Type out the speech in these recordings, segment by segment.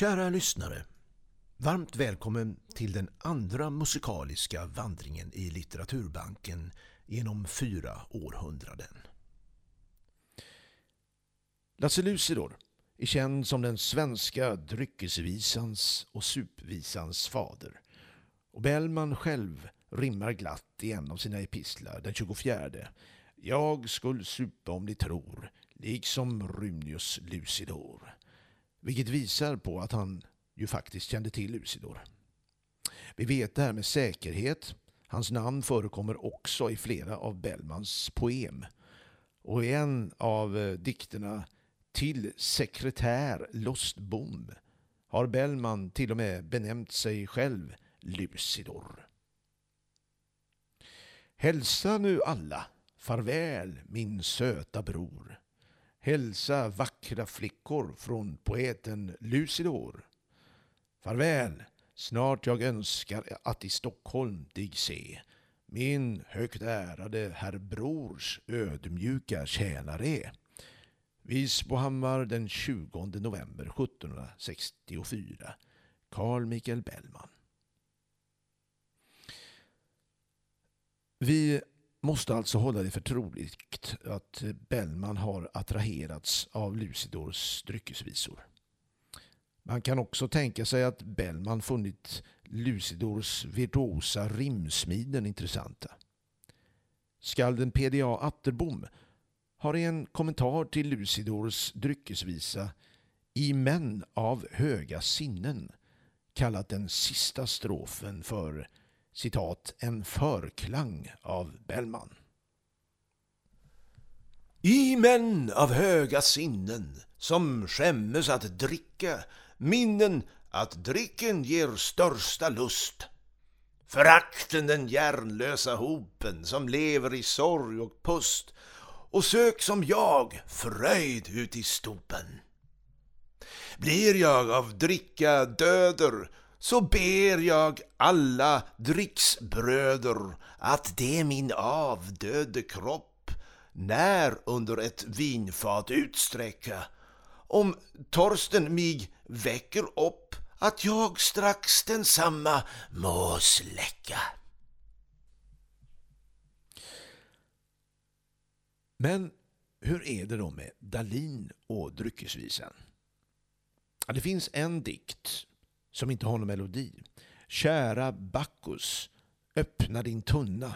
Kära lyssnare, varmt välkommen till den andra musikaliska vandringen i Litteraturbanken genom fyra århundraden. Lasse Lucidor är känd som den svenska dryckesvisans och supvisans fader. Och Bellman själv rimmar glatt i en av sina epistlar, den 24. Jag skulle supa om ni tror, liksom Runius Lucidor. Vilket visar på att han ju faktiskt kände till Lucidor. Vi vet det här med säkerhet. Hans namn förekommer också i flera av Bellmans poem. Och i en av eh, dikterna till sekretär Lostbom har Bellman till och med benämnt sig själv Lucidor. Hälsa nu alla, farväl min söta bror. Hälsa vackra flickor från poeten Lucidor. Farväl, snart jag önskar att i Stockholm dig se min högt ärade herr Brors ödmjuka tjänare. Visbohammar den 20 november 1764. Carl Michael Bellman. Vi måste alltså hålla det för troligt att Bellman har attraherats av Lucidors dryckesvisor. Man kan också tänka sig att Bellman funnit Lucidors virtuosa rimsmiden intressanta. Skalden PDA Atterbom har i en kommentar till Lucidors dryckesvisa I män av höga sinnen kallat den sista strofen för citat en förklang av Bellman. I män av höga sinnen som skämmes att dricka minnen att dricken ger största lust. Förakten den järnlösa hopen som lever i sorg och pust och sök som jag fröjd ut i stopen. Blir jag av dricka döder så ber jag alla dricksbröder att det min avdöde kropp när under ett vinfat utsträcka om torsten mig väcker upp att jag strax densamma må släcka. Men hur är det då med Dalin och dryckesvisan? Ja, det finns en dikt som inte har någon melodi. Kära Bacchus, öppna din tunna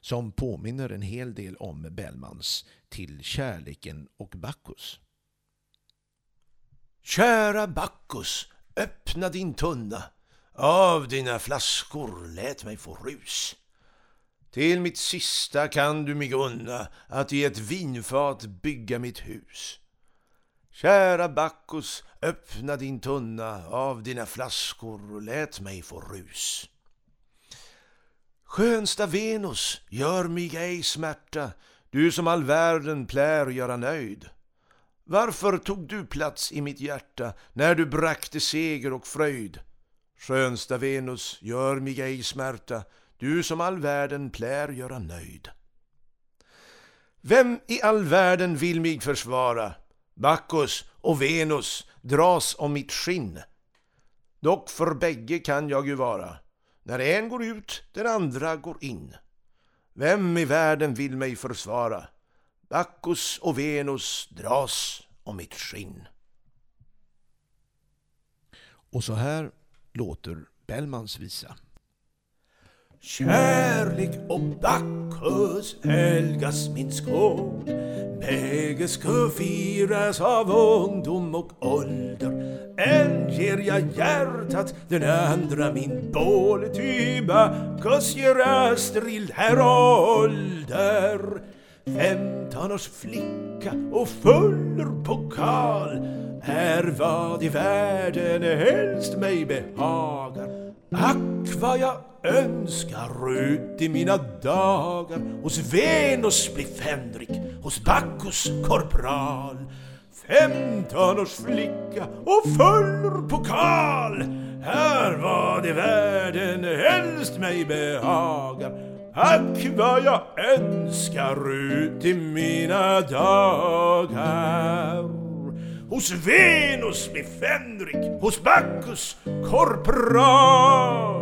som påminner en hel del om Bellmans Till kärleken och Bacchus. Kära Bacchus, öppna din tunna. Av dina flaskor lät mig få rus. Till mitt sista kan du mig unna att i ett vinfat bygga mitt hus. Kära Bacchus, öppna din tunna av dina flaskor och lät mig få rus. Skönsta Venus, gör mig ej smärta, du som all världen plär göra nöjd. Varför tog du plats i mitt hjärta när du brakte seger och fröjd? Skönsta Venus, gör mig ej smärta, du som all världen plär göra nöjd. Vem i all världen vill mig försvara? Bacchus och Venus dras om mitt skinn. Dock för bägge kan jag ju vara. När en går ut, den andra går in. Vem i världen vill mig försvara? Bacchus och Venus dras om mitt skinn. Och så här låter Bellmans visa. Kärlek och Bacchus helgas min skål Bägge ska firas av ungdom och ålder. En ger jag hjärtat, den andra min bål Ty Bacchus ger Astrid ålder. Femtonårs flicka och fuller pokal är vad i världen helst mig behagar. Ack vad jag önskar ut i mina dagar hos Venus bli fänrik, hos Bacchus korpral. Femton års flicka och full pokal Här vad i världen helst mig behagar. Ack vad jag önskar ut i mina dagar hos Venus med Fenrik, hos Bacchus Korpral.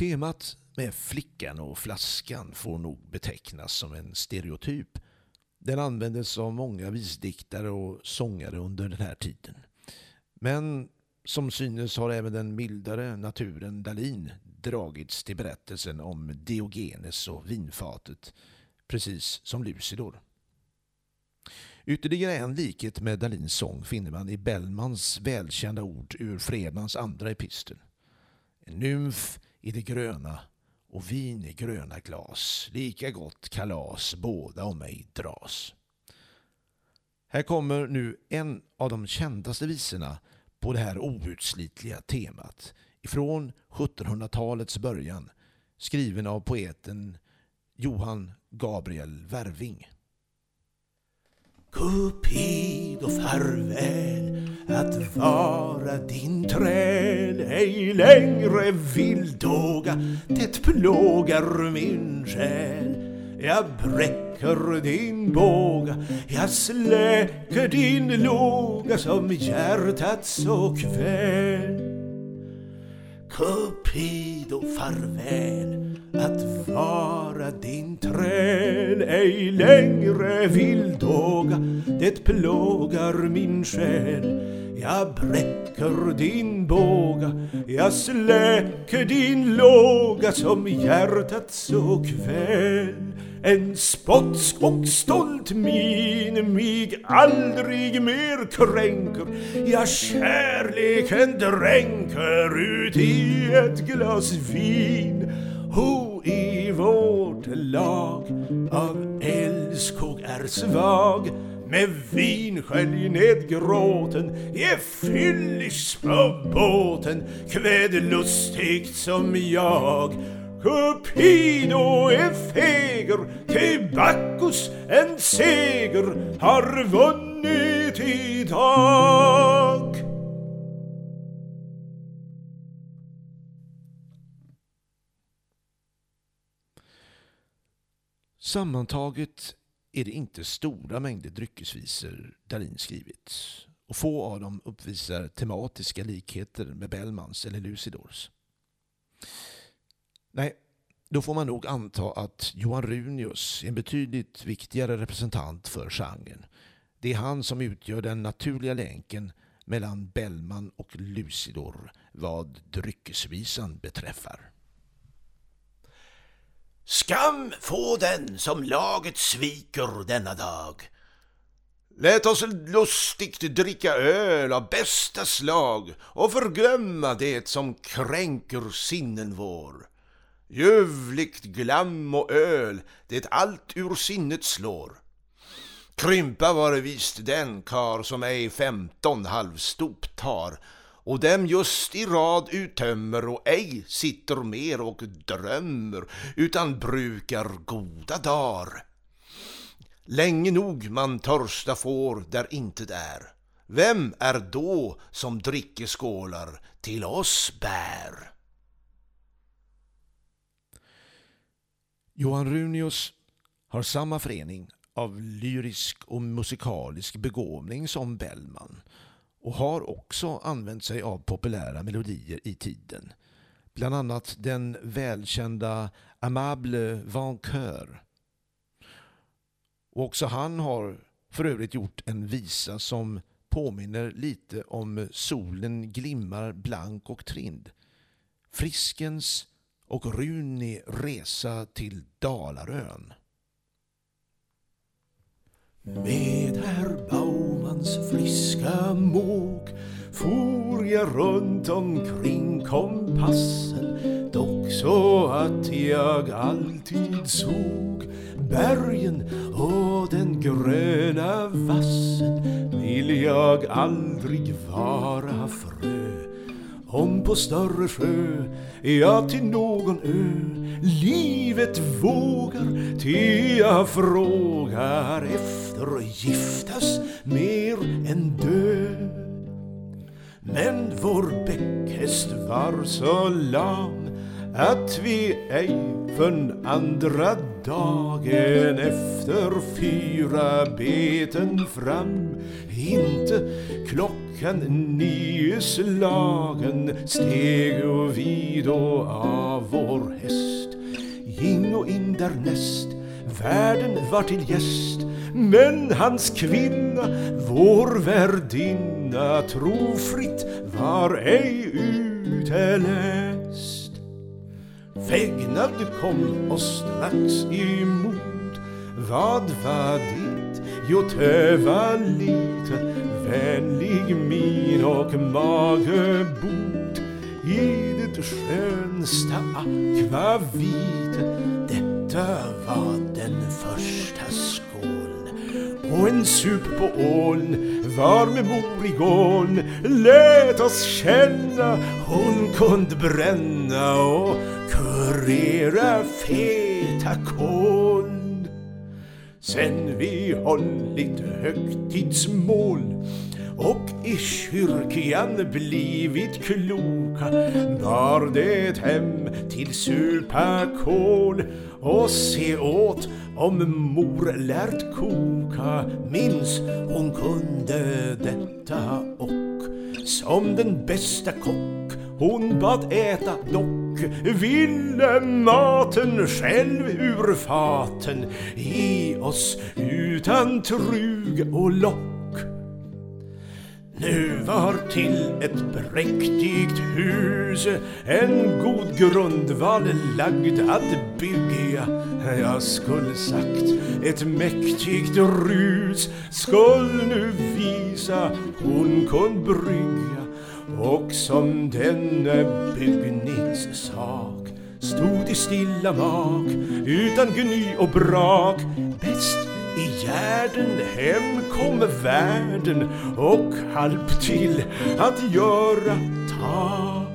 Temat med flickan och flaskan får nog betecknas som en stereotyp. Den användes av många visdiktare och sångare under den här tiden. Men som synes har även den mildare naturen Dalin dragits till berättelsen om Diogenes och vinfatet, precis som Lucidor. Ytterligare en likhet med Dalins sång finner man i Bellmans välkända ord ur Fredmans andra epistel. En nymf i det gröna och vin i gröna glas, lika gott kalas båda om mig dras. Här kommer nu en av de kändaste visorna på det här outslitliga temat. Ifrån 1700-talets början skriven av poeten Johan Gabriel Werving. Cupido farväl att vara din träl ej längre vill dåga det plågar min själ jag bräcker din båga jag släcker din låga som hjärtat så kväll. Cupido farväl att vara din träl ej längre vill dåga det plågar min själ jag bräcker din båga jag släcker din låga som hjärtat så kväll en spotsk och stolt min mig aldrig mer kränker. Jag kärleken dränker ut i ett glas vin. Ho i vårt lag av älskog är svag. Med vinskölj ned gråten Ge fyllis på båten. Kväd lustigt som jag. Cupido är feger, till Bacchus en seger har vunnit idag. Sammantaget är det inte stora mängder dryckesvisor Darin skrivit och få av dem uppvisar tematiska likheter med Bellmans eller Lucidors. Nej, då får man nog anta att Johan Runius är en betydligt viktigare representant för genren. Det är han som utgör den naturliga länken mellan Bellman och Lucidor vad dryckesvisan beträffar. Skam få den som laget sviker denna dag. Lät oss lustigt dricka öl av bästa slag och förglömma det som kränker sinnen vår. Ljuvligt glam och öl, det allt ur sinnet slår. Krympa var visst den kar som ej femton halvstop tar och dem just i rad uttömmer och ej sitter mer och drömmer utan brukar goda dar. Länge nog man törsta får där intet är. Vem är då som drickeskålar till oss bär? Johan Runius har samma förening av lyrisk och musikalisk begåvning som Bellman och har också använt sig av populära melodier i tiden. Bland annat den välkända Amable Vainqueur. Och också han har för övrigt gjort en visa som påminner lite om Solen glimmar blank och trind. Friskens och Runi resa till Dalarön. Med herr Baumans friska måg for jag runt omkring kompassen dock så att jag alltid såg bergen och den gröna vassen vill jag aldrig vara frö om på större sjö, ja till någon ö livet vågar, ty jag frågar efter giftas mer än dö. Men vår bäckhäst var så lam att vi ej förr'n andra dagen efter fyra beten fram inte klock nio slagen steg och vi då av vår häst. Gingo in därnäst värden var till gäst. Men hans kvinna, vår värdinna trofritt var ej uteläst. Vägnad kom oss strax emot. Vad var ditt? Jo, töva lite. Vänlig min och magebot I det skönsta akvavit Detta var den första skål och en sup på åln var med mor i lät oss känna. Hon kunde bränna och kurera feta kol. Sen vi hållit högtidsmål och i kyrkan blivit kloka. Bar det hem till supa kål och se åt om mor lärt koka. Minns hon kunde detta och som den bästa kock hon bad äta dock ville maten själv ur faten. I oss utan trug och lock. Nu var till ett präktigt hus en god grundval lagd att bygga. Jag skulle sagt ett mäktigt rus skull nu visa hon kunde brygga och som denne byggningssak stod i stilla mak utan gny och brak bäst i gärden hem kom världen och halp till att göra tak.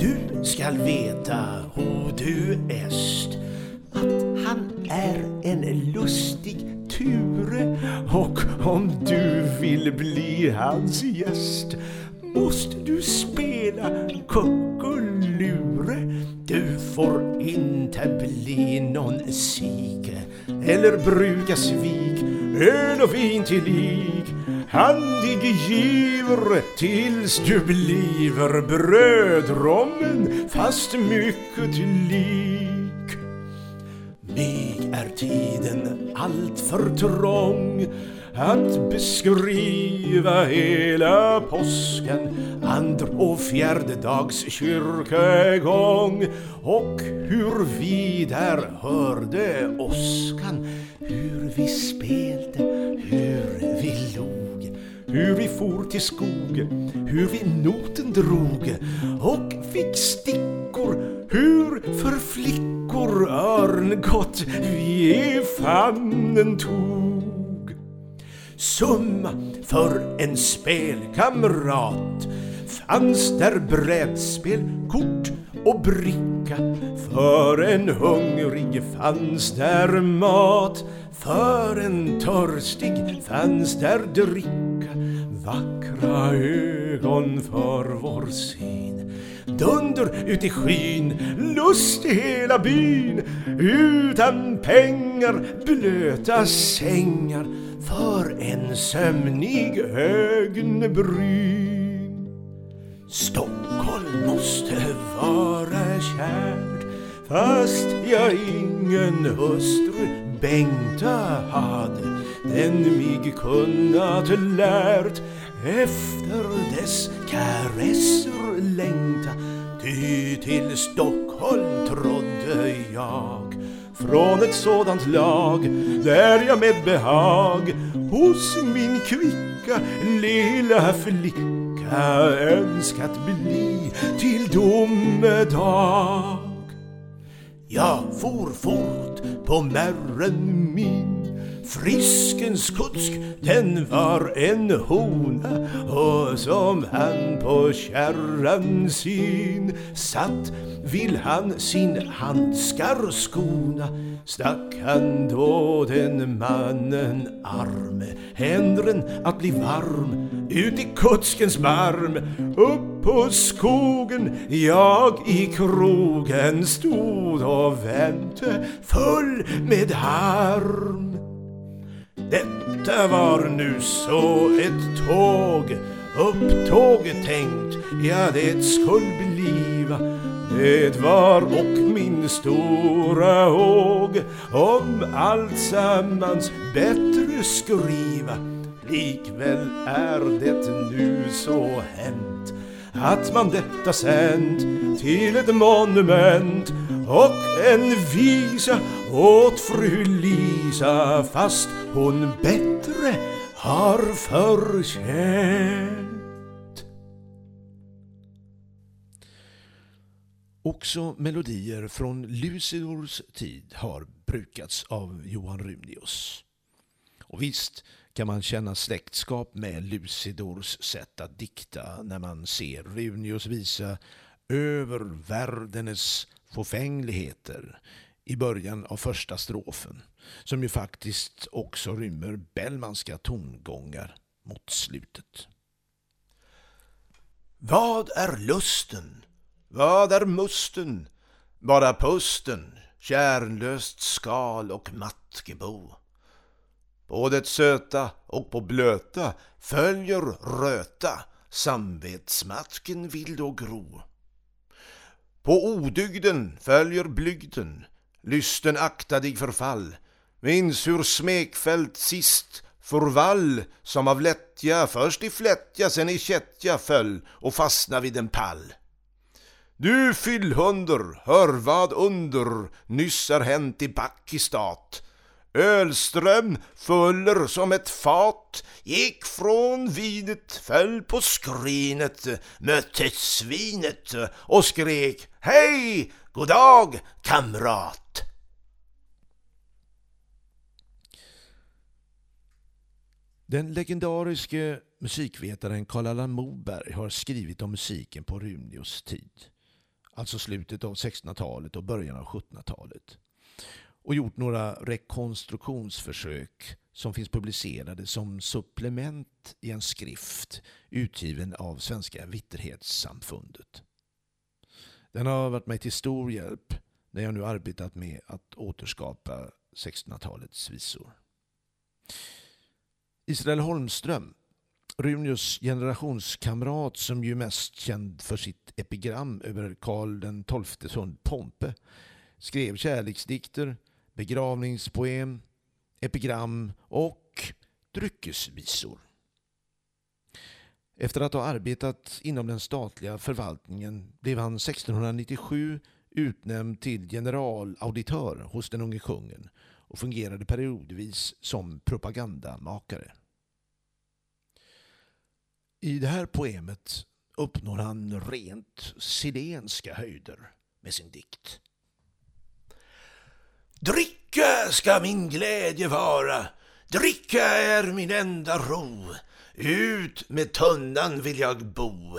Du skall veta, o du est, att han är en lustig Ture och om du vill bli hans gäst måste du spela kuckelure. Du får inte bli någon sike eller bruka svik, öl och vin till lik. Han dig giver tills du bliver brödrommen fast mycket lik. Mig är tiden allt för trång att beskriva hela påsken. Andra och fjärde dags kyrkegång och hur vi där hörde åskan. Hur vi spelte, hur vi log hur vi for till skog, hur vi noten drog och fick stickor, hur för flickor örngott vi i famnen tog. Summa för en spelkamrat fanns där brädspel, kort och bricka. För en hungrig fanns där mat, för en törstig fanns där dricka. Vackra ögon för vår syn. Dunder ut i skyn, lust i hela byn. Utan pengar, blöta sängar för en sömnig ögonbryn. Stockholm måste vara kärt fast jag ingen hustru Bengta hade den mig kunnat lärt efter dess karesser längta ty till Stockholm trodde jag från ett sådant lag där jag med behag hos min kvicka lilla flicka önskat bli till domedag. Jag for fort på märren min Friskens kusk, den var en hona och som han på kärran sin satt vill han sin handskar skona. Stack han då den mannen arm händren att bli varm ut i kutskens marm upp på skogen jag i krogen stod och vänte full med harm. Detta var nu så ett tåg upptåget tänkt, ja det skulle bliva det var och min stora håg. Om alltsammans bättre skriva Likväl är det nu så hänt att man detta sänt till ett monument och en visa åt fru visa fast hon bättre har förtjänt. Också melodier från Lucidors tid har brukats av Johan Runius. Och visst kan man känna släktskap med Lucidors sätt att dikta när man ser Runius visa över världens fåfängligheter i början av första strofen, som ju faktiskt också rymmer Bellmanska tongångar mot slutet. Vad är lusten? Vad är musten? Bara pusten, kärnlöst skal och mattgebo. På det söta och på blöta följer röta, samvetsmatken vill då gro. På odygden följer blygden, lysten akta dig förfall. Minns hur smekfält sist förvall som av lättja först i flättja sen i kättja föll och fastna vid en pall. Du fyllhunder, hör vad under nyss är hänt i Backistat. Ölström fuller som ett fat gick från vinet, föll på skrinet, mötte svinet och skrek Hej, god dag, kamrat! Den legendariske musikvetaren Karl Allan Moberg har skrivit om musiken på Runius tid alltså slutet av 1600-talet och början av 1700-talet. Och gjort några rekonstruktionsförsök som finns publicerade som supplement i en skrift utgiven av Svenska Vitterhetssamfundet. Den har varit mig till stor hjälp när jag nu arbetat med att återskapa 1600-talets visor. Israel Holmström Runius generationskamrat som ju mest känd för sitt epigram över Karl XIIs hund Pompe skrev kärleksdikter, begravningspoem, epigram och dryckesvisor. Efter att ha arbetat inom den statliga förvaltningen blev han 1697 utnämnd till generalauditör hos den unge kungen och fungerade periodvis som propagandamakare. I det här poemet uppnår han rent silenska höjder med sin dikt. Dricka ska min glädje vara, dricka är min enda ro. Ut med tunnan vill jag bo.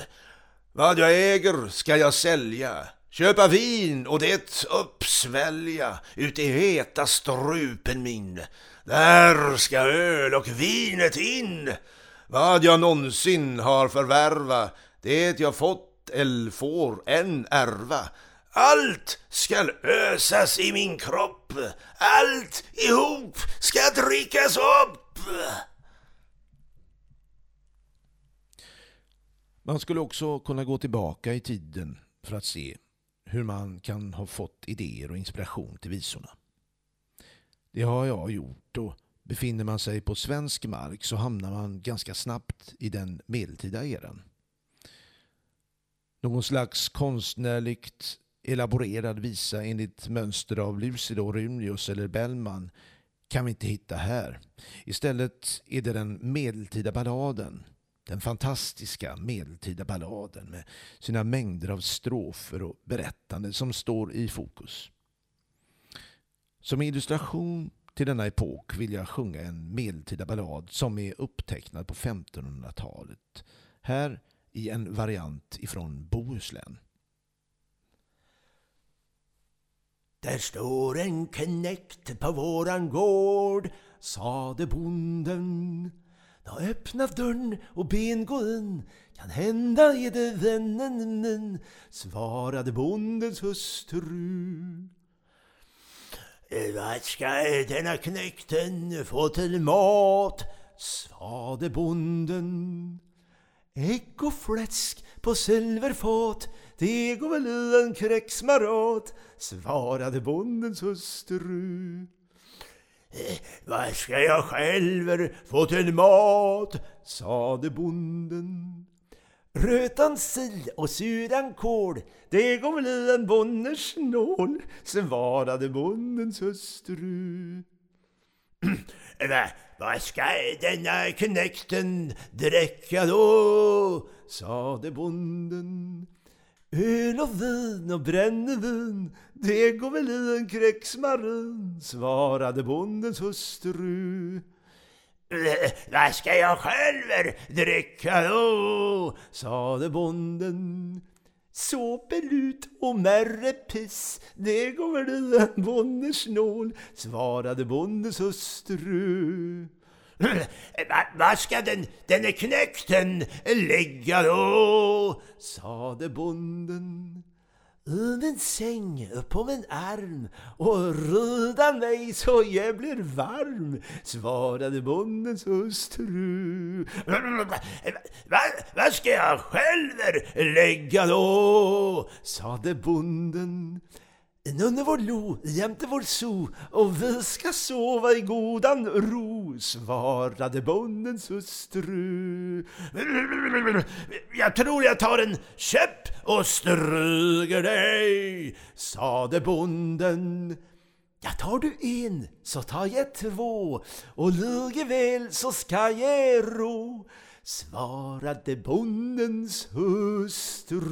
Vad jag äger ska jag sälja, köpa vin och det uppsvälja ut i heta strupen min. Där ska öl och vinet in. Vad jag någonsin har förvärva, det jag fått eller får än ärva. Allt skall ösas i min kropp, allt ihop ska drickas upp. Man skulle också kunna gå tillbaka i tiden för att se hur man kan ha fått idéer och inspiration till visorna. Det har jag gjort och Befinner man sig på svensk mark så hamnar man ganska snabbt i den medeltida eran. Någon slags konstnärligt elaborerad visa enligt mönster av Lucidor, Runius eller Bellman kan vi inte hitta här. Istället är det den medeltida balladen. Den fantastiska medeltida balladen med sina mängder av strofer och berättande som står i fokus. Som illustration till denna epok vill jag sjunga en medeltida ballad som är upptecknad på 1500-talet. Här i en variant ifrån Bohuslän. Där står en knäckt på våran gård, sade bonden. Nå öppna dörren och ben gå in, kan hända är det vännen min, svarade bondens hustru. Eh, vad ska denna knekten få till mat? sade bonden. Ägg och fläsk på silverfat, det går väl i en kräksmarat, svarade bondens hustru. Vad ska jag själv få till mat? sade bonden. Rötan sill och suran kål, det går väl i en bonders nål, svarade bondens hustru. Va, vad ska denna knekten dricka då? sade bonden. Öl och vin och brännevin, det går väl i en kräksmarin, svarade bondens hustru. Vad ska jag själv dricka då? sade bonden. Såpelut och märrepiss, det går väl i en bonders nål, svarade bondens hustru. Vad ska den, denne knäkten ligga då? sade bonden. Under min säng på min arm och rida mig så jag blir varm, svarade bondens hustru. Vad va ska jag själv lägga då? sade bonden. Nunne vår lo jämte vår so och vi ska sova i godan ro, svarade bondens hustru. Jag tror jag tar en käpp och stryker dig, sade bonden. Ja, tar du en så tar jag två och väl så ska jag ro, svarade bondens hustru.